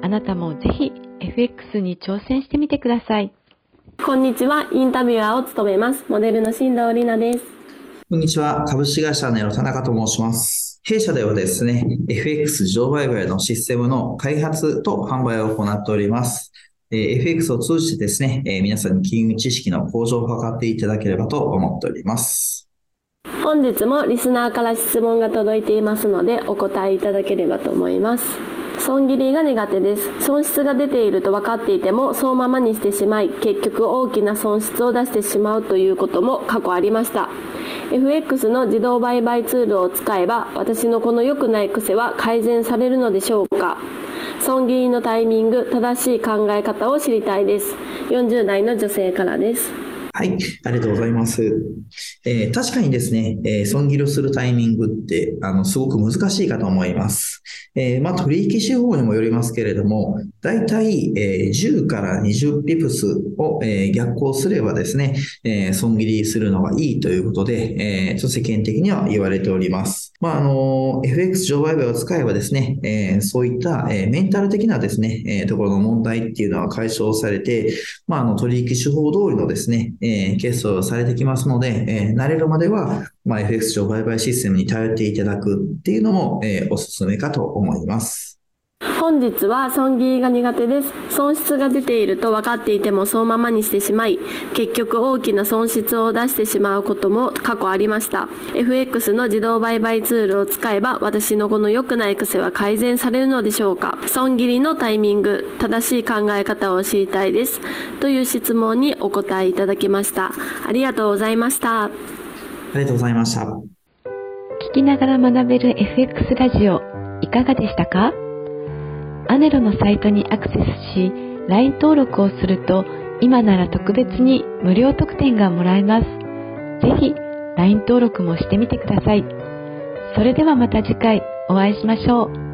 あなたもぜひ FX に挑戦してみてください。こんにちは、インタビュアーを務めます。モデルの新藤里奈です。こんにちは、株式会社ネロ田中と申します。弊社ではですね、FX 自動売買のシステムの開発と販売を行っております。FX を通じてですね、皆さんに金融知識の向上を図っていただければと思っております。本日もリスナーから質問が届いていますので、お答えいただければと思います。損切りが苦手です。損失が出ていると分かっていてもそのままにしてしまい結局大きな損失を出してしまうということも過去ありました。FX の自動売買ツールを使えば私のこの良くない癖は改善されるのでしょうか。損切りのタイミング正しい考え方を知りたいです。40代の女性からです。はい、ありがとうございます。えー、確かにですね、えー、損切りをするタイミングって、あの、すごく難しいかと思います。えー、まあ、取引手法にもよりますけれども、大体、えー、10から20ピプスを、え、逆行すればですね、え、損切りするのがいいということで、えー、世間的には言われております。まあ、あの、FX 上売買を使えばですね、えー、そういった、えー、メンタル的なですね、えー、ところの問題っていうのは解消されて、まあ、あの、取引手法通りのですね、えー、決済されてきますので、えー、慣れるまでは、まあ、FX 上売買システムに頼っていただくっていうのも、えー、おすすめかと思います。本日は損切りが苦手です。損失が出ていると分かっていてもそのままにしてしまい、結局大きな損失を出してしまうことも過去ありました。FX の自動売買ツールを使えば私のこの良くない癖は改善されるのでしょうか損切りのタイミング、正しい考え方を知りたいです。という質問にお答えいただきました。ありがとうございました。ありがとうございました。聞きながら学べる FX ラジオ、いかがでしたか？アネロのサイトにアクセスし、LINE 登録をすると、今なら特別に無料特典がもらえます。ぜひ、LINE 登録もしてみてください。それではまた次回お会いしましょう。